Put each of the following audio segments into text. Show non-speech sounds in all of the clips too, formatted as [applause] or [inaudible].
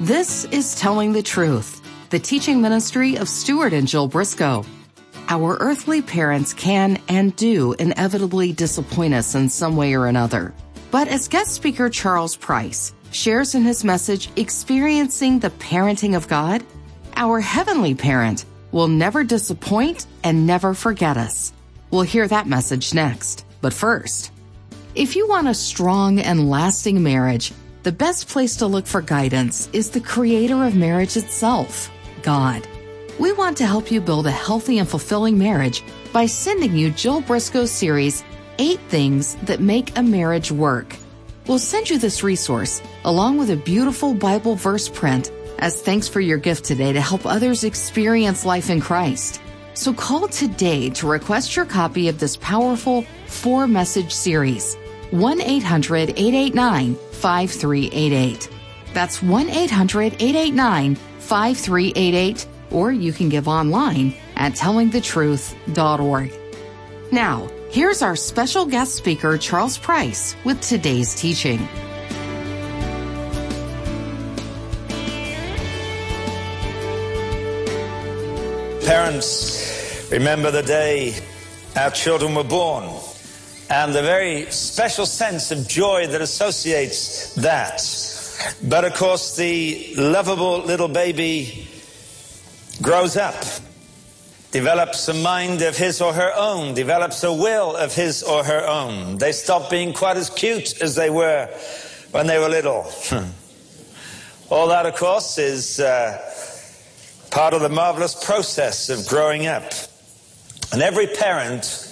This is Telling the Truth, the teaching ministry of Stuart and Jill Briscoe. Our earthly parents can and do inevitably disappoint us in some way or another. But as guest speaker Charles Price shares in his message, Experiencing the Parenting of God, our heavenly parent will never disappoint and never forget us. We'll hear that message next. But first, if you want a strong and lasting marriage, the best place to look for guidance is the creator of marriage itself, God. We want to help you build a healthy and fulfilling marriage by sending you Jill Briscoe's series, Eight Things That Make a Marriage Work. We'll send you this resource along with a beautiful Bible verse print as thanks for your gift today to help others experience life in Christ. So call today to request your copy of this powerful four message series. 1 800 889 5388. That's 1 800 889 5388, or you can give online at tellingthetruth.org. Now, here's our special guest speaker, Charles Price, with today's teaching. Parents, remember the day our children were born and the very special sense of joy that associates that. But of course, the lovable little baby grows up, develops a mind of his or her own, develops a will of his or her own. They stop being quite as cute as they were when they were little. [laughs] All that, of course, is uh, part of the marvelous process of growing up. And every parent,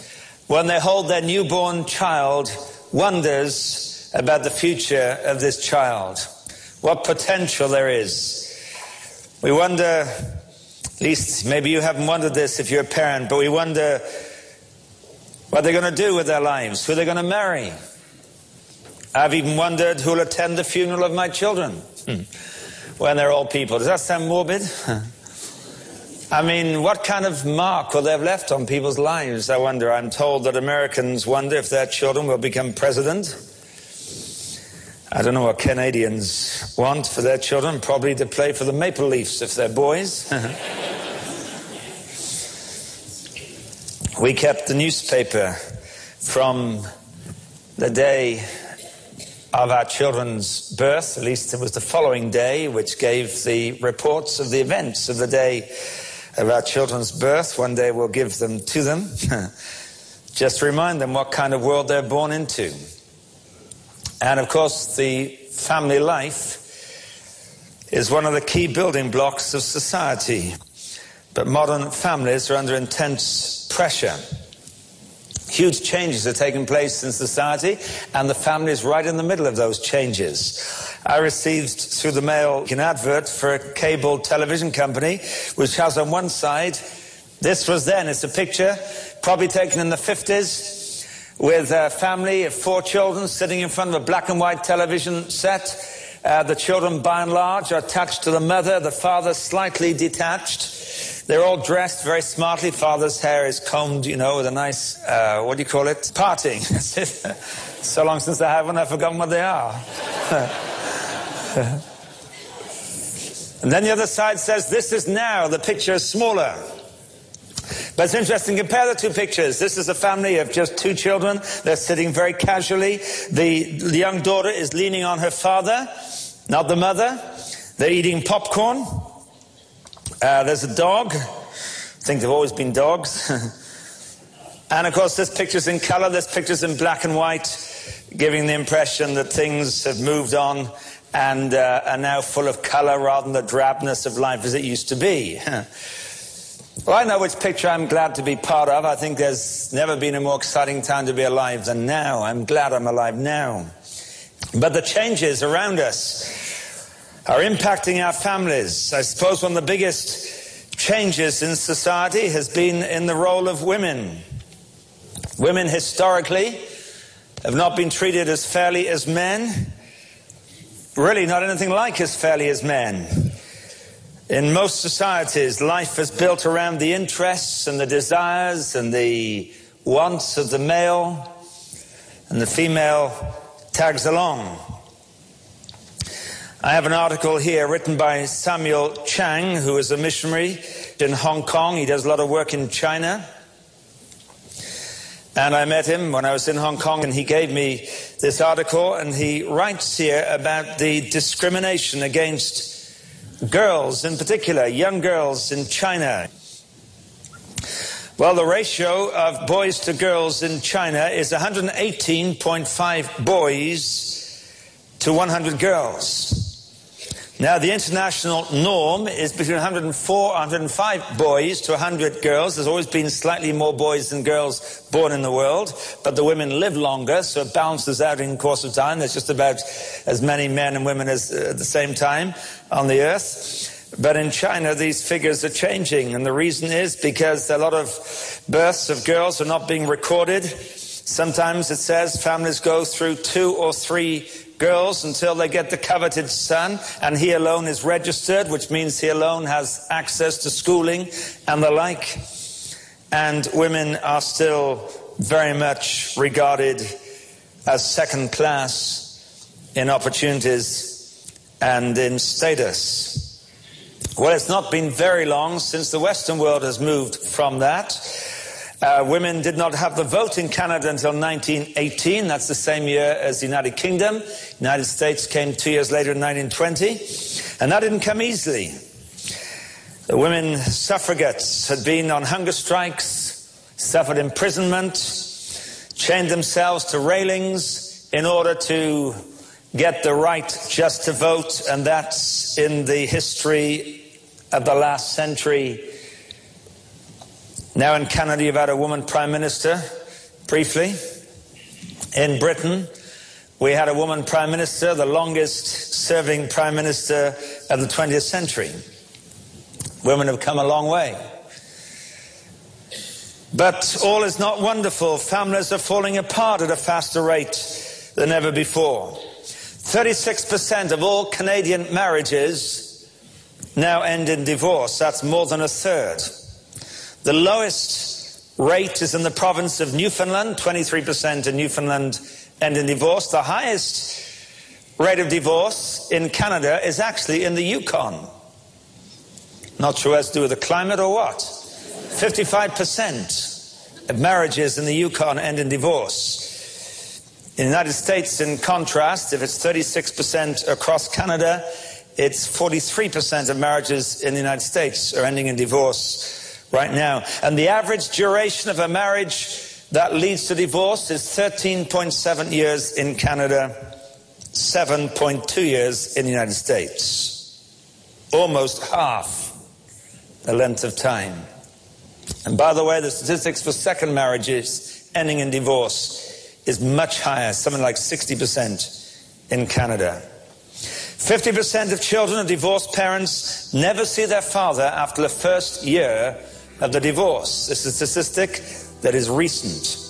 when they hold their newborn child, wonders about the future of this child, what potential there is. We wonder, at least maybe you haven't wondered this if you're a parent, but we wonder what they're going to do with their lives, who they're going to marry. I've even wondered who'll attend the funeral of my children hmm. when they're old people. Does that sound morbid? [laughs] I mean, what kind of mark will they have left on people's lives? I wonder. I'm told that Americans wonder if their children will become president. I don't know what Canadians want for their children, probably to play for the Maple Leafs if they're boys. [laughs] we kept the newspaper from the day of our children's birth, at least it was the following day, which gave the reports of the events of the day our children's birth. One day we'll give them to them. [laughs] Just remind them what kind of world they're born into. And of course, the family life is one of the key building blocks of society. But modern families are under intense pressure. Huge changes are taking place in society, and the family is right in the middle of those changes. I received through the mail an advert for a cable television company, which has on one side, this was then, it's a picture, probably taken in the 50s, with a family of four children sitting in front of a black and white television set. Uh, the children, by and large, are attached to the mother, the father slightly detached. They're all dressed very smartly. Father's hair is combed, you know, with a nice, uh, what do you call it? Parting. [laughs] so long since I have one, I've forgotten what they are. [laughs] and then the other side says, this is now, the picture is smaller. But it's interesting, compare the two pictures. This is a family of just two children. They're sitting very casually. The, the young daughter is leaning on her father, not the mother. They're eating popcorn. Uh, there's a dog. I think they've always been dogs. [laughs] and of course, this picture's in color, this picture's in black and white, giving the impression that things have moved on and uh, are now full of color rather than the drabness of life as it used to be. [laughs] well, I know which picture I'm glad to be part of. I think there's never been a more exciting time to be alive than now. I'm glad I'm alive now. But the changes around us are impacting our families. I suppose one of the biggest changes in society has been in the role of women. Women historically have not been treated as fairly as men really not anything like as fairly as men. In most societies, life is built around the interests and the desires and the wants of the male, and the female tags along. I have an article here written by Samuel Chang, who is a missionary in Hong Kong. He does a lot of work in China. And I met him when I was in Hong Kong, and he gave me this article, and he writes here about the discrimination against girls, in particular, young girls in China. Well, the ratio of boys to girls in China is 118.5 boys to 100 girls. Now, the international norm is between 104 105 boys to 100 girls. There's always been slightly more boys than girls born in the world, but the women live longer, so it balances out in course of time. There's just about as many men and women as uh, at the same time on the earth. But in China, these figures are changing, and the reason is because a lot of births of girls are not being recorded. Sometimes it says families go through two or three girls until they get the coveted son, and he alone is registered, which means he alone has access to schooling and the like. And women are still very much regarded as second class in opportunities and in status. Well, it's not been very long since the Western world has moved from that. Uh, women did not have the vote in Canada until 1918. That's the same year as the United Kingdom. United States came two years later in 1920. And that didn't come easily. The women suffragettes had been on hunger strikes, suffered imprisonment, chained themselves to railings in order to get the right just to vote. And that's in the history of the last century now in Canada, you've had a woman prime minister, briefly. In Britain, we had a woman prime minister, the longest serving prime minister of the 20th century. Women have come a long way. But all is not wonderful. Families are falling apart at a faster rate than ever before. 36% of all Canadian marriages now end in divorce. That's more than a third. The lowest rate is in the province of Newfoundland, 23% in Newfoundland end in divorce. The highest rate of divorce in Canada is actually in the Yukon. Not sure has to do with the climate or what. 55% of marriages in the Yukon end in divorce. In the United States, in contrast, if it's 36% across Canada, it's 43% of marriages in the United States are ending in divorce right now. And the average duration of a marriage that leads to divorce is 13.7 years in Canada, 7.2 years in the United States. Almost half the length of time. And by the way, the statistics for second marriages ending in divorce is much higher, something like 60% in Canada. 50% of children of divorced parents never see their father after the first year of the divorce. This is a statistic that is recent.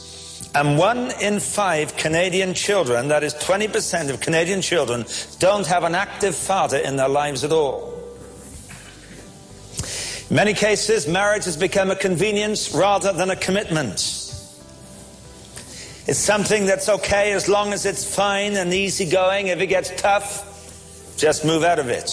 And one in five Canadian children, that is 20% of Canadian children, don't have an active father in their lives at all. In many cases, marriage has become a convenience rather than a commitment. It's something that's okay as long as it's fine and easygoing. If it gets tough, just move out of it.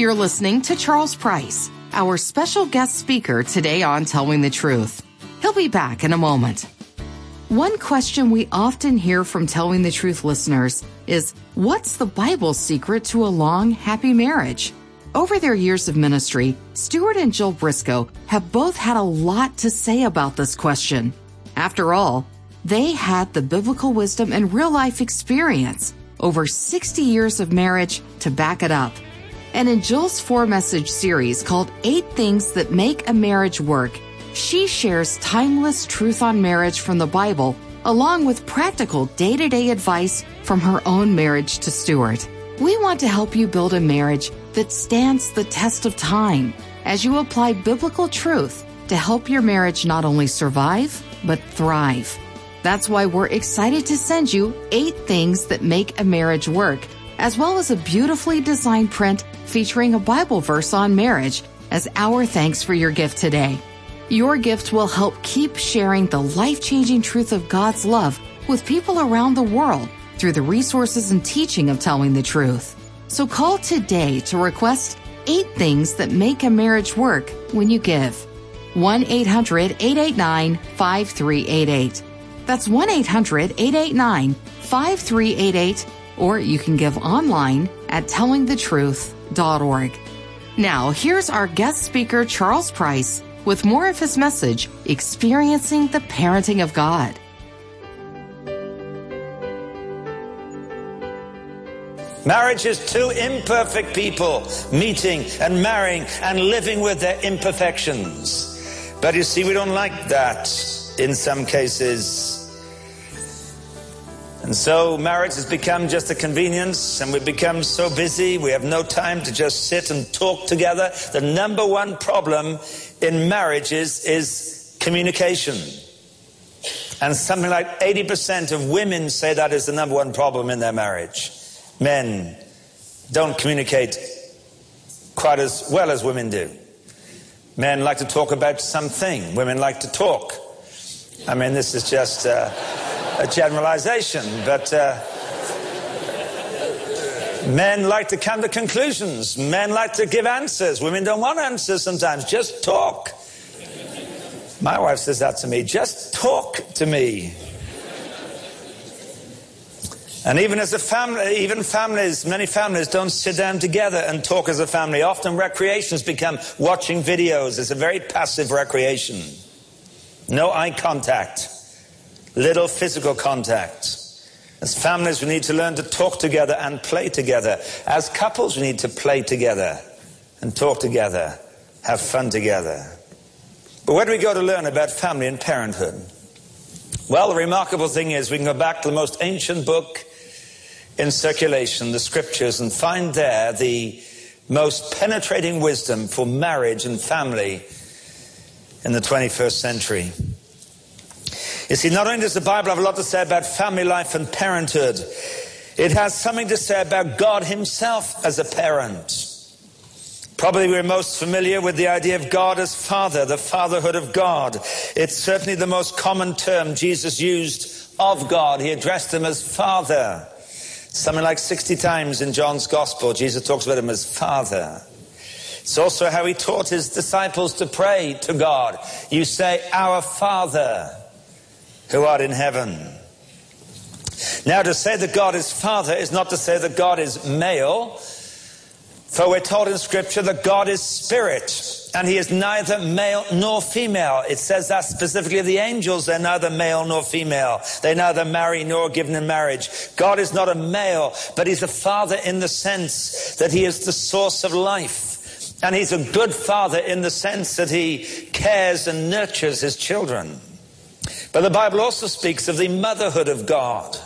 You're listening to Charles Price, our special guest speaker today on Telling the Truth. He'll be back in a moment. One question we often hear from Telling the Truth listeners is What's the Bible secret to a long, happy marriage? Over their years of ministry, Stuart and Jill Briscoe have both had a lot to say about this question. After all, they had the biblical wisdom and real life experience, over 60 years of marriage to back it up. And in Jill's four message series called Eight Things That Make a Marriage Work, she shares timeless truth on marriage from the Bible, along with practical day to day advice from her own marriage to Stuart. We want to help you build a marriage that stands the test of time as you apply biblical truth to help your marriage not only survive, but thrive. That's why we're excited to send you eight things that make a marriage work, as well as a beautifully designed print featuring a Bible verse on marriage as our thanks for your gift today. Your gift will help keep sharing the life changing truth of God's love with people around the world through the resources and teaching of telling the truth. So call today to request eight things that make a marriage work when you give. 1 800 889 5388. That's 1 800 889 5388, or you can give online at tellingthetruth.org. Now, here's our guest speaker, Charles Price, with more of his message, Experiencing the Parenting of God. Marriage is two imperfect people meeting and marrying and living with their imperfections. But you see, we don't like that in some cases. And so marriage has become just a convenience and we've become so busy, we have no time to just sit and talk together. The number one problem in marriages is communication. And something like 80% of women say that is the number one problem in their marriage. Men don't communicate quite as well as women do. Men like to talk about something, women like to talk. I mean, this is just. Uh, a generalization, but uh, men like to come to conclusions. Men like to give answers. Women don't want answers sometimes. Just talk. My wife says that to me. Just talk to me. And even as a family, even families, many families don't sit down together and talk as a family. Often recreations become watching videos. It's a very passive recreation. No eye contact little physical contact. As families, we need to learn to talk together and play together. As couples, we need to play together and talk together, have fun together. But where do we go to learn about family and parenthood? Well, the remarkable thing is we can go back to the most ancient book in circulation, the scriptures, and find there the most penetrating wisdom for marriage and family in the 21st century. You see, not only does the Bible have a lot to say about family life and parenthood, it has something to say about God Himself as a parent. Probably we're most familiar with the idea of God as Father, the fatherhood of God. It's certainly the most common term Jesus used of God. He addressed Him as Father. Something like 60 times in John's Gospel, Jesus talks about Him as Father. It's also how He taught His disciples to pray to God. You say, Our Father who art in heaven. Now, to say that God is Father is not to say that God is male, for we're told in Scripture that God is Spirit, and He is neither male nor female. It says that specifically of the angels, they're neither male nor female. They neither marry nor given in marriage. God is not a male, but He's a Father in the sense that He is the source of life. And He's a good Father in the sense that He cares and nurtures His children. But the Bible also speaks of the motherhood of God.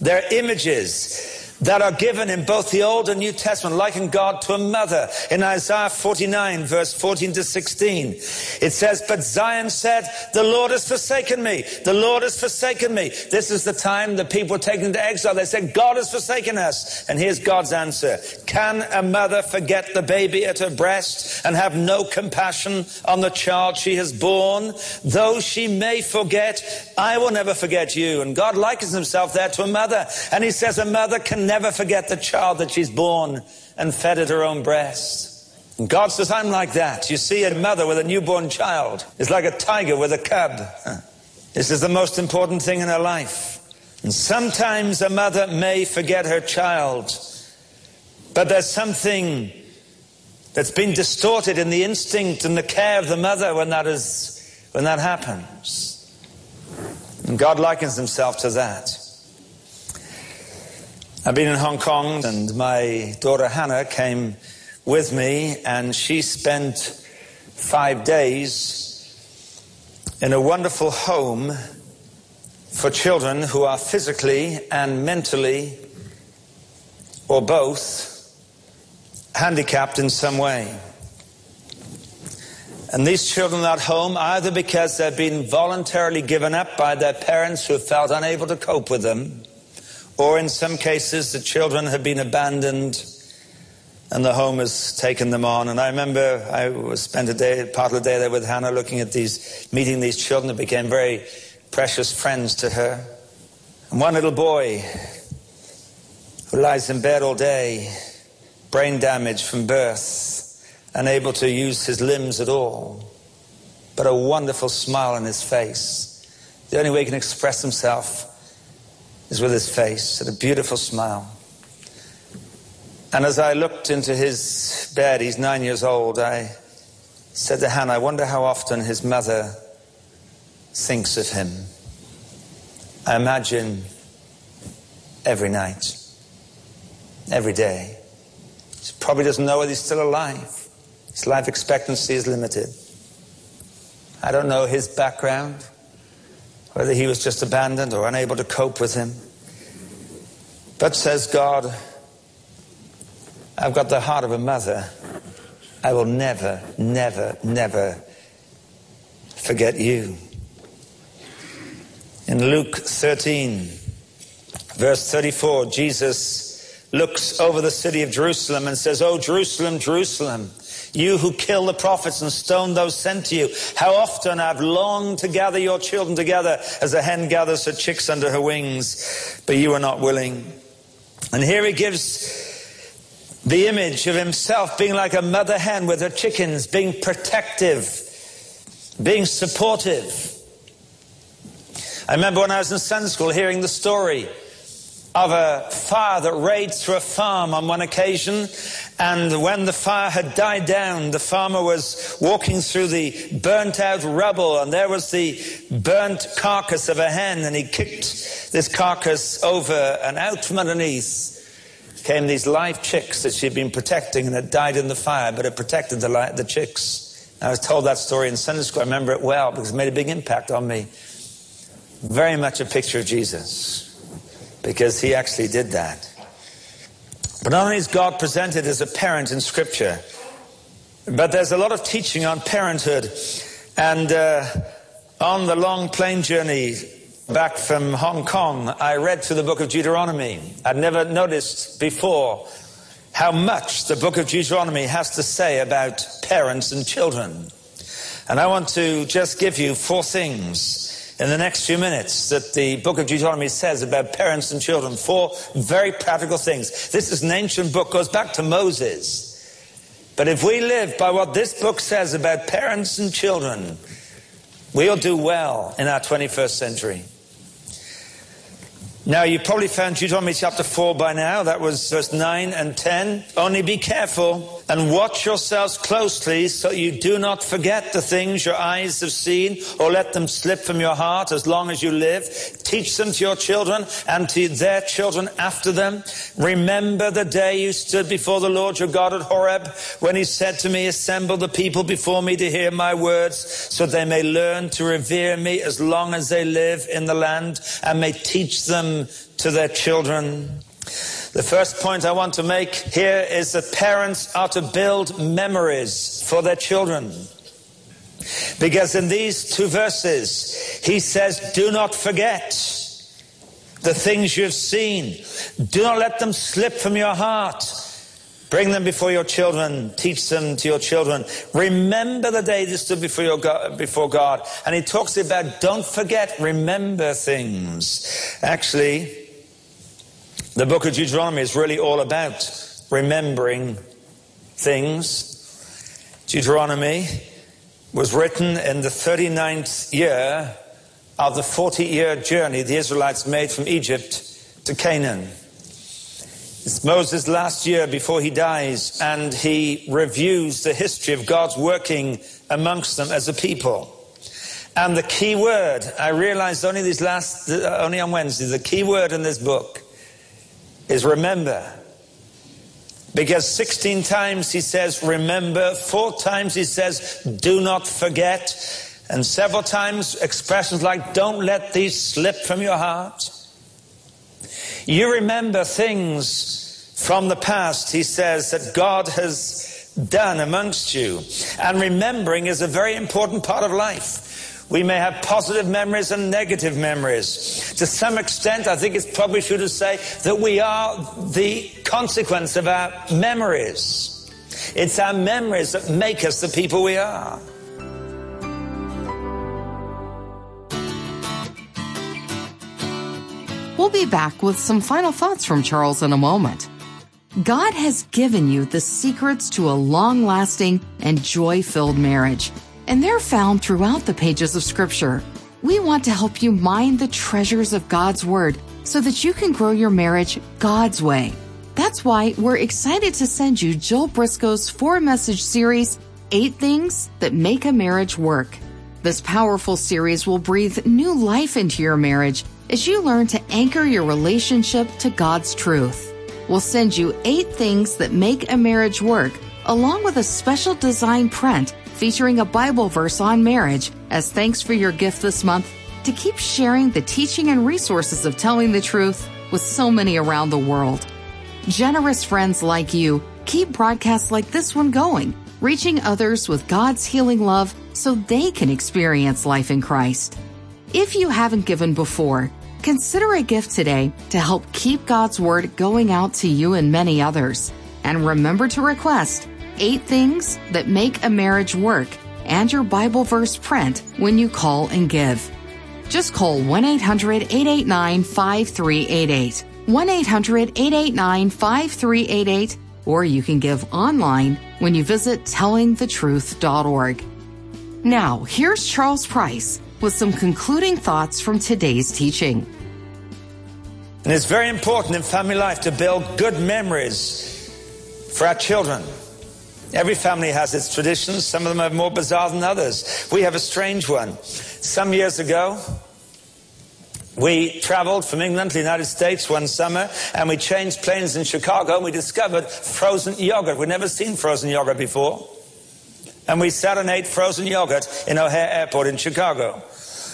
They're images that are given in both the Old and New Testament, liken God to a mother. In Isaiah 49, verse 14 to 16, it says, But Zion said, The Lord has forsaken me. The Lord has forsaken me. This is the time the people were taken into exile. They said, God has forsaken us. And here's God's answer. Can a mother forget the baby at her breast and have no compassion on the child she has born? Though she may forget, I will never forget you. And God likens himself there to a mother. And he says, A mother can never forget the child that she's born and fed at her own breast. And God says, I'm like that. You see, a mother with a newborn child is like a tiger with a cub. [laughs] This is the most important thing in her life. And sometimes a mother may forget her child, but there's something that's been distorted in the instinct and the care of the mother when that is, when that happens. And God likens himself to that. I've been in Hong Kong and my daughter Hannah came with me and she spent five days in a wonderful home for children who are physically and mentally or both handicapped in some way. And these children are at home, either because they've been voluntarily given up by their parents who felt unable to cope with them, or in some cases, the children have been abandoned and the home has taken them on. And I remember I spent a day, part of the day there with Hannah, looking at these, meeting these children that became very precious friends to her. And one little boy who lies in bed all day, brain damage from birth, unable to use his limbs at all, but a wonderful smile on his face. The only way he can express himself is with his face, and a beautiful smile. And as I looked into his bed, he's nine years old, I said to Hannah, I wonder how often his mother thinks of him. I imagine every night, every day. She probably doesn't know whether he's still alive. His life expectancy is limited. I don't know his background, whether he was just abandoned or unable to cope with him. But says God, I've got the heart of a mother. I will never, never, never forget you. In Luke 13, verse 34, Jesus looks over the city of Jerusalem and says, Oh, Jerusalem, Jerusalem, you who kill the prophets and stone those sent to you, how often I've longed to gather your children together as a hen gathers her chicks under her wings, but you are not willing. And here he gives the image of himself being like a mother hen with her chickens, being protective, being supportive. I remember when I was in Sunday school hearing the story of a fire that raged through a farm on one occasion. And when the fire had died down, the farmer was walking through the burnt out rubble and there was the burnt carcass of a hen and he kicked this carcass over and out from underneath came these live chicks that she'd been protecting and had died in the fire, but it protected the, the chicks. I was told that story in Sunday school. I remember it well because it made a big impact on me. Very much a picture of Jesus because he actually did that. But not only is God presented as a parent in Scripture, but there's a lot of teaching on parenthood. And uh, on the long plane journey back from Hong Kong, I read through the book of Deuteronomy. I'd never noticed before how much the book of Deuteronomy has to say about parents and children. And I want to just give you four things in the next few minutes that the book of Deuteronomy says about parents and children. Four very practical things. This is an ancient book, goes back to Moses. But if we live by what this book says about parents and children, we'll do well in our 21st century. Now, you probably found Deuteronomy chapter 4 by now. That was verse 9 and 10. Only be careful and watch yourselves closely so you do not forget the things your eyes have seen or let them slip from your heart as long as you live. Teach them to your children and to their children after them. Remember the day you stood before the Lord your God at Horeb when he said to me, assemble the people before me to hear my words so they may learn to revere me as long as they live in the land and may teach them to their children. The first point I want to make here is that parents are to build memories for their children. Because in these two verses, he says, do not forget the things you've seen. Do not let them slip from your heart. Bring them before your children. Teach them to your children. Remember the day you stood before, your God, before God. And he talks about don't forget, remember things. Actually, the book of Deuteronomy is really all about remembering things. Deuteronomy was written in the 39th year of the 40 year journey the Israelites made from Egypt to Canaan. It's Moses' last year before he dies, and he reviews the history of God's working amongst them as a people. And the key word, I realized only these last, only on Wednesday, the key word in this book is remember. Because 16 times he says remember, four times he says do not forget, and several times expressions like don't let these slip from your heart. You remember things from the past, he says, that God has done amongst you. And remembering is a very important part of life. We may have positive memories and negative memories. To some extent, I think it's probably true to say that we are the consequence of our memories. It's our memories that make us the people we are. We'll be back with some final thoughts from Charles in a moment. God has given you the secrets to a long lasting and joy filled marriage and they're found throughout the pages of Scripture. We want to help you mine the treasures of God's Word so that you can grow your marriage God's way. That's why we're excited to send you Jill Briscoe's four message series, Eight Things That Make a Marriage Work. This powerful series will breathe new life into your marriage as you learn to anchor your relationship to God's truth. We'll send you eight things that make a marriage work, along with a special design print featuring a Bible verse on marriage as thanks for your gift this month to keep sharing the teaching and resources of telling the truth with so many around the world. Generous friends like you keep broadcasts like this one going, reaching others with God's healing love so they can experience life in Christ. If you haven't given before, consider a gift today to help keep God's Word going out to you and many others. And remember to request eight things that make a marriage work and your Bible verse print when you call and give. Just call 1 800 889 5388. 1 800 889 5388, or you can give online when you visit tellingthetruth.org. Now, here's Charles Price with some concluding thoughts from today's teaching. And it's very important in family life to build good memories for our children. Every family has its traditions. Some of them are more bizarre than others. We have a strange one. Some years ago, we traveled from England to the United States one summer and we changed planes in Chicago and we discovered frozen yogurt. We'd never seen frozen yogurt before. And we sat and ate frozen yogurt in O'Hare Airport in Chicago.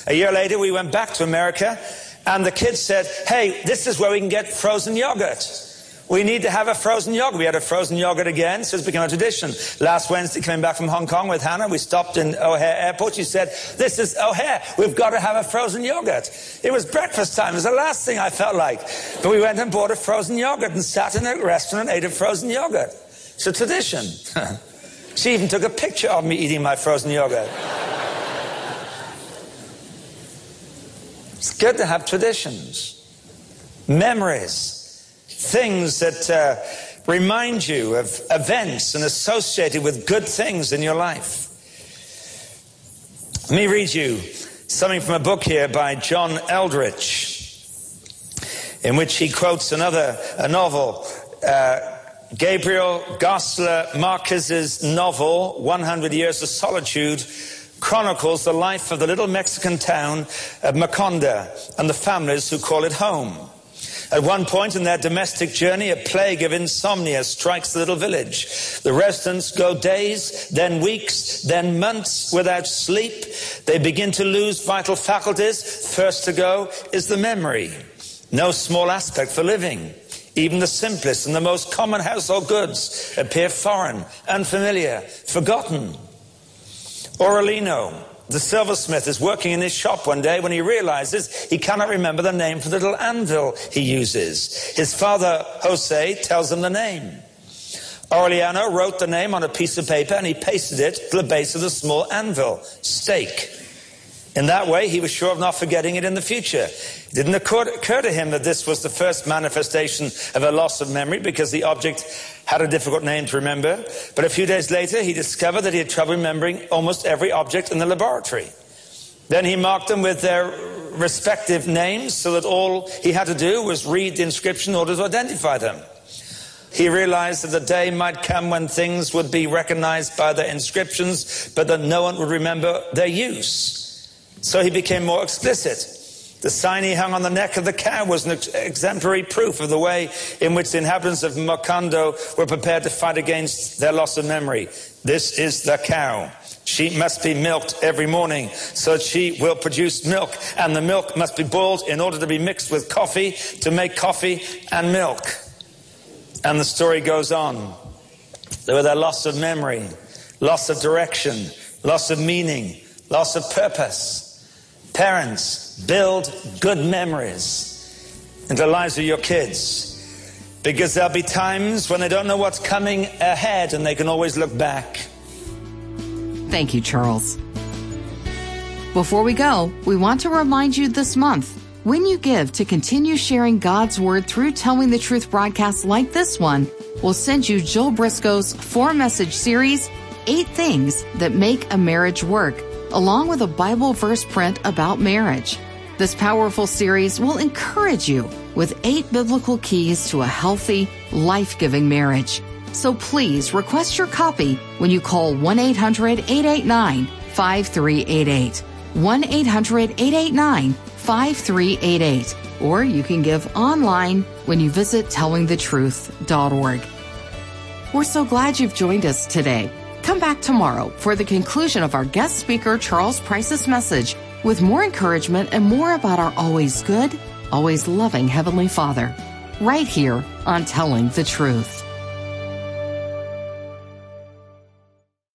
A year later, we went back to America and the kids said, Hey, this is where we can get frozen yogurt. We need to have a frozen yogurt. We had a frozen yogurt again, so it's become a tradition. Last Wednesday, coming back from Hong Kong with Hannah, we stopped in O'Hare Airport. She said, This is O'Hare. We've got to have a frozen yogurt. It was breakfast time. It was the last thing I felt like. But we went and bought a frozen yogurt and sat in a restaurant and ate a frozen yogurt. It's a tradition. [laughs] she even took a picture of me eating my frozen yogurt. it's good to have traditions, memories things that uh, remind you of events and associated with good things in your life. Let me read you something from a book here by John Eldredge, in which he quotes another a novel, uh, Gabriel Garcia Marquez's novel, 100 Years of Solitude, chronicles the life of the little Mexican town of Macondo and the families who call it home. At one point in their domestic journey, a plague of insomnia strikes the little village. The residents go days, then weeks, then months without sleep. They begin to lose vital faculties. First to go is the memory. No small aspect for living. Even the simplest and the most common household goods appear foreign, unfamiliar, forgotten. Aureliano, the silversmith is working in his shop one day when he realizes he cannot remember the name for the little anvil he uses. His father, Jose, tells him the name. Aureliano wrote the name on a piece of paper and he pasted it to the base of the small anvil, stake. In that way, he was sure of not forgetting it in the future. It didn't occur, to him that this was the first manifestation of a loss of memory because the object had a difficult name to remember. But a few days later, he discovered that he had trouble remembering almost every object in the laboratory. Then he marked them with their respective names so that all he had to do was read the inscription in order to identify them. He realized that the day might come when things would be recognized by their inscriptions, but that no one would remember their use. So he became more explicit. The sign he hung on the neck of the cow was an exemplary proof of the way in which the inhabitants of Macondo were prepared to fight against their loss of memory. This is the cow. She must be milked every morning so that she will produce milk, and the milk must be boiled in order to be mixed with coffee to make coffee and milk. And the story goes on. There were their loss of memory, loss of direction, loss of meaning, loss of purpose. Parents, build good memories in the lives of your kids. Because there'll be times when they don't know what's coming ahead and they can always look back. Thank you, Charles. Before we go, we want to remind you this month when you give to continue sharing God's Word through Telling the Truth broadcasts like this one, we'll send you Jill Briscoe's four message series, Eight Things That Make a Marriage Work, along with a Bible verse print about marriage. This powerful series will encourage you with eight biblical keys to a healthy, life giving marriage. So please request your copy when you call 1 800 889 5388. 1 800 889 5388. Or you can give online when you visit tellingthetruth.org. We're so glad you've joined us today. Come back tomorrow for the conclusion of our guest speaker, Charles Price's message, with more encouragement and more about our always good, always loving Heavenly Father. Right here on Telling the Truth.